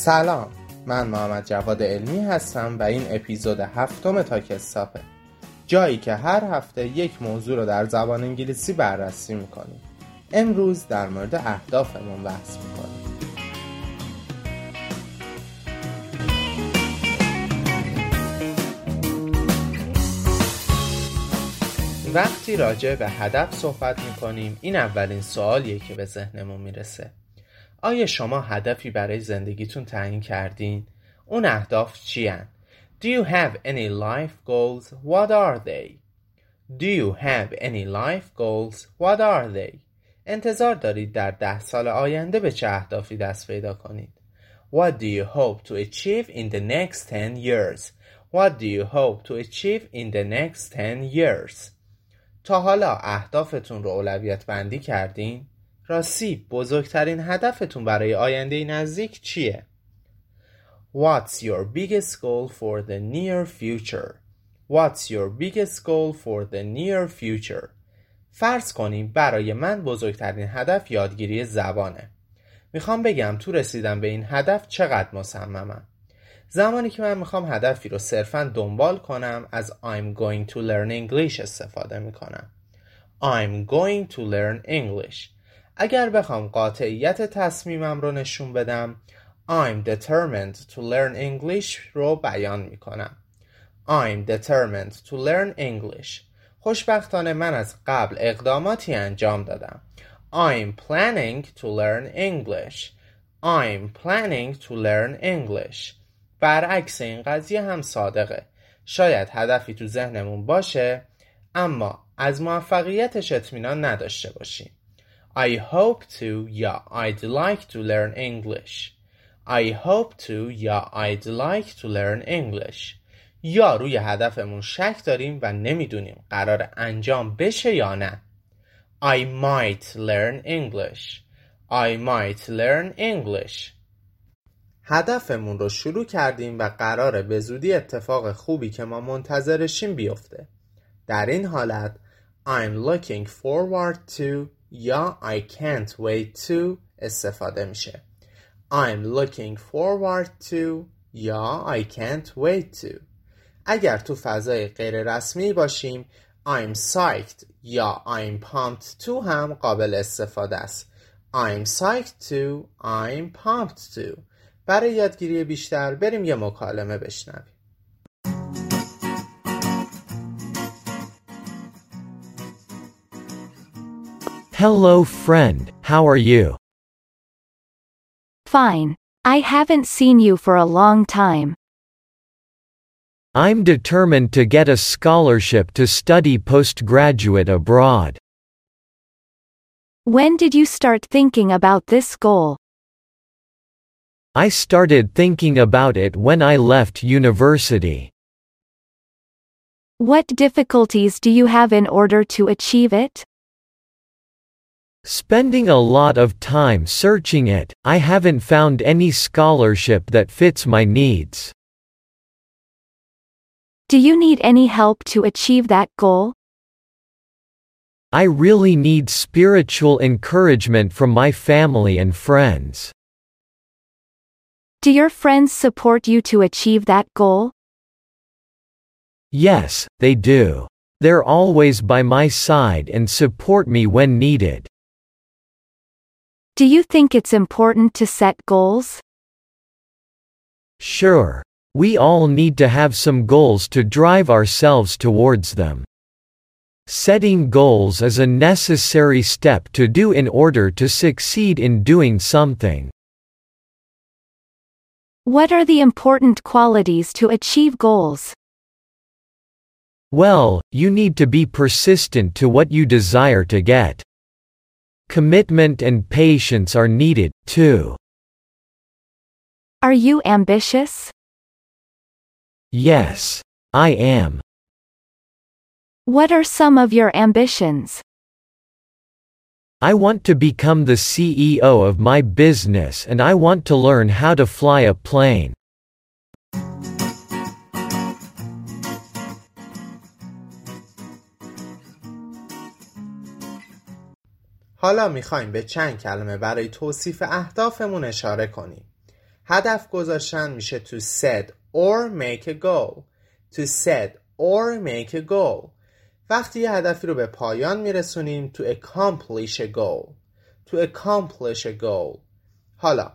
سلام من محمد جواد علمی هستم و این اپیزود هفتم تاکستاپه جایی که هر هفته یک موضوع رو در زبان انگلیسی بررسی می‌کنیم. امروز در مورد اهدافمون بحث می‌کنیم. وقتی راجع به هدف صحبت می‌کنیم این اولین سوالیه که به ذهنمون می‌رسه. آیا شما هدفی برای زندگیتون تعیین کردین؟ اون اهداف چی Do you have any life goals? What are they? Do you have any life goals? What are they? انتظار دارید در ده سال آینده به چه اهدافی دست پیدا کنید؟ What do you hope to achieve in the next 10 years? What do you hope to achieve in the next 10 years? تا حالا اهدافتون رو اولویت بندی کردین؟ راستی بزرگترین هدفتون برای آینده نزدیک چیه؟ What's your biggest goal for the near future? What's your biggest goal for the near future? فرض کنیم برای من بزرگترین هدف یادگیری زبانه. می‌خوام بگم تو رسیدن به این هدف چقدر مصممم. زمانی که من می‌خوام هدفی رو صرفا دنبال کنم از I'm going to learn English استفاده می‌کنم. I'm going to learn English. اگر بخوام قاطعیت تصمیمم رو نشون بدم I'm determined to learn English رو بیان می کنم I'm determined to learn English. خوشبختانه من از قبل اقداماتی انجام دادم. I'm planning to learn English. I'm planning to learn English. برعکس این قضیه هم صادقه. شاید هدفی تو ذهنمون باشه اما از موفقیتش اطمینان نداشته باشیم. I hope to یا I'd like to learn English. I hope to یا I'd like to learn English. یا روی هدفمون شک داریم و نمی‌دونیم قرار انجام بشه یا نه. I might learn English. I might learn English. هدفمون رو شروع کردیم و قراره به زودی اتفاق خوبی که ما منتظرشیم بیفته. در این حالت I'm looking forward to یا I can't wait to استفاده میشه. I'm looking forward to یا I can't wait to. اگر تو فضای غیر رسمی باشیم I'm psyched یا I'm pumped to هم قابل استفاده است. I'm psyched to I'm pumped to. برای یادگیری بیشتر بریم یه مکالمه بشنویم. Hello friend, how are you? Fine. I haven't seen you for a long time. I'm determined to get a scholarship to study postgraduate abroad. When did you start thinking about this goal? I started thinking about it when I left university. What difficulties do you have in order to achieve it? Spending a lot of time searching it, I haven't found any scholarship that fits my needs. Do you need any help to achieve that goal? I really need spiritual encouragement from my family and friends. Do your friends support you to achieve that goal? Yes, they do. They're always by my side and support me when needed. Do you think it's important to set goals? Sure. We all need to have some goals to drive ourselves towards them. Setting goals is a necessary step to do in order to succeed in doing something. What are the important qualities to achieve goals? Well, you need to be persistent to what you desire to get. Commitment and patience are needed, too. Are you ambitious? Yes, I am. What are some of your ambitions? I want to become the CEO of my business and I want to learn how to fly a plane. حالا می‌خوایم به چند کلمه برای توصیف اهدافمون اشاره کنیم. هدف گذاشتن میشه to set or make a goal. To set or make a goal. وقتی یه هدفی رو به پایان میرسونیم to accomplish a goal. To accomplish a goal. حالا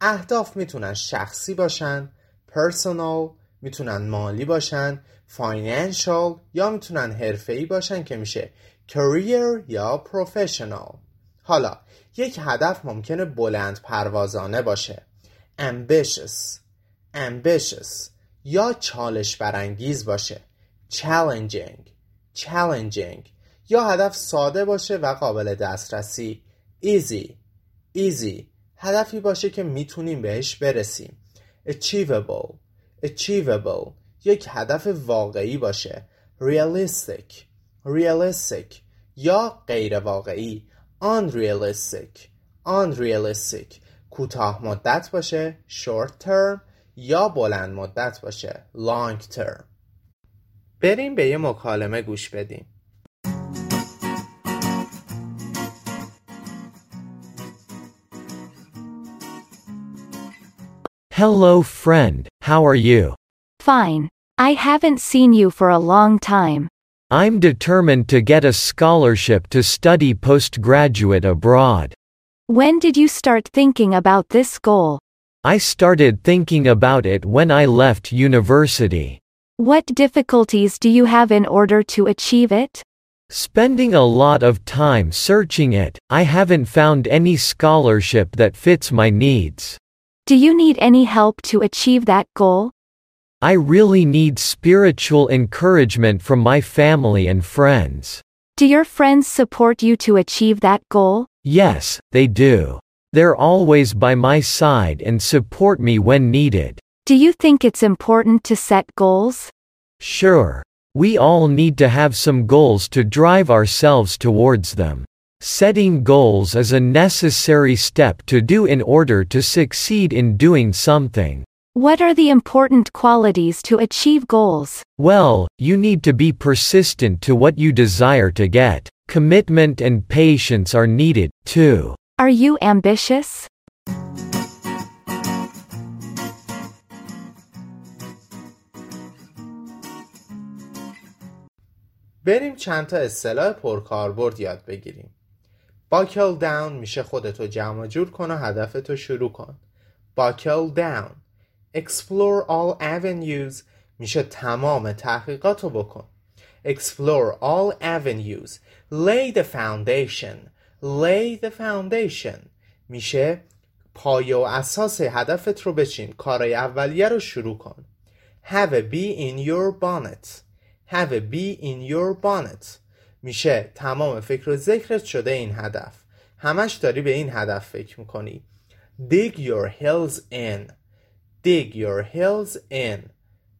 اهداف می‌تونن شخصی باشن personal می‌تونن مالی باشن financial یا می‌تونن حرفه‌ای باشن که میشه career یا professional. حالا یک هدف ممکنه بلند پروازانه باشه. ambitious ambitious یا چالش برانگیز باشه. challenging challenging یا هدف ساده باشه و قابل دسترسی. easy easy هدفی باشه که می‌تونیم بهش برسیم. achievable achievable یک هدف واقعی باشه. realistic realistic یا غیر واقعی unrealistic unrealistic کوتاه مدت باشه short term یا بلند مدت باشه long term بریم به یه مکالمه گوش بدیم Hello, friend. How are you? Fine. I haven't seen you for a long time. I'm determined to get a scholarship to study postgraduate abroad. When did you start thinking about this goal? I started thinking about it when I left university. What difficulties do you have in order to achieve it? Spending a lot of time searching it, I haven't found any scholarship that fits my needs. Do you need any help to achieve that goal? I really need spiritual encouragement from my family and friends. Do your friends support you to achieve that goal? Yes, they do. They're always by my side and support me when needed. Do you think it's important to set goals? Sure. We all need to have some goals to drive ourselves towards them. Setting goals is a necessary step to do in order to succeed in doing something. What are the important qualities to achieve goals? Well, you need to be persistent to what you desire to get. Commitment and patience are needed, too. Are you ambitious? بریم چند تا اصطلاح پرکاربرد یاد بگیریم باکل داون میشه خودتو جمع جور کن و هدفتو شروع کن باکل داون explore all avenues میشه تمام تحقیقاتو بکن explore all avenues lay the foundation lay the foundation میشه پایه و اساس هدفت رو بچین کارای اولیه رو شروع کن have a bee in your bonnet have a bee in your bonnet میشه تمام فکر و ذکرت شده این هدف همش داری به این هدف فکر می‌کنی dig your heels in dig your heels in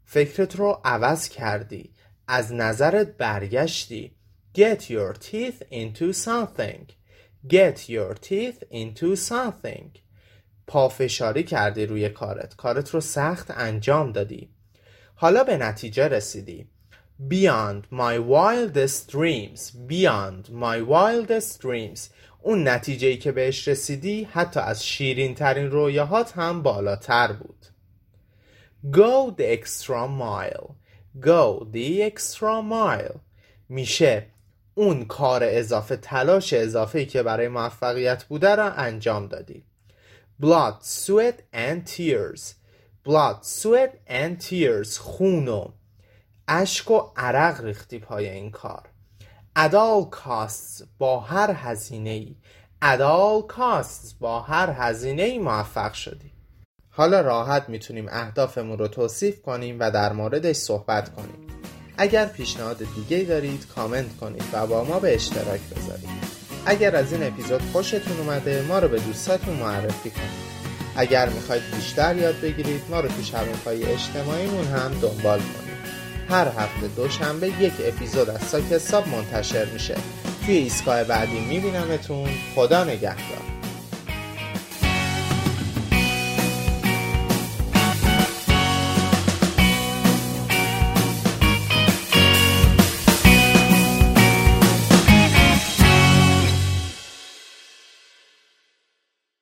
فکرت رو عوض کردی از نظرت برگشتی get your teeth into something get your teeth into something پافشاری کردی روی کارت کارت رو سخت انجام دادی حالا به نتیجه رسیدی Beyond my wildest dreams Beyond my wildest dreams اون نتیجه ای که بهش رسیدی حتی از شیرین ترین رویاهات هم بالاتر بود. Go the extra mile. Go the extra mile. میشه اون کار اضافه تلاش اضافه ای که برای موفقیت بوده را انجام دادی. Blood, sweat and tears. Blood, sweat and tears. خون و اشک و عرق ریختی پای این کار. ادال کاست با هر هزینه ای ادال کاست با هر هزینه ای موفق شدی. حالا راحت می‌تونیم اهدافمون رو توصیف کنیم و در موردش صحبت کنیم. اگر پیشنهاد دیگه دارید کامنت کنید و با ما به اشتراک بذارید. اگر از این اپیزود خوشتون اومده ما رو به دوستاتون معرفی کنید. اگر می‌خواید بیشتر یاد بگیرید ما رو تو شبکه‌های اجتماعیمون هم دنبال کنید. هر هفته دوشنبه یک اپیزود از ساک حساب منتشر میشه. توی ایستگاه بعدی میبینمتون. خدا نگهدار.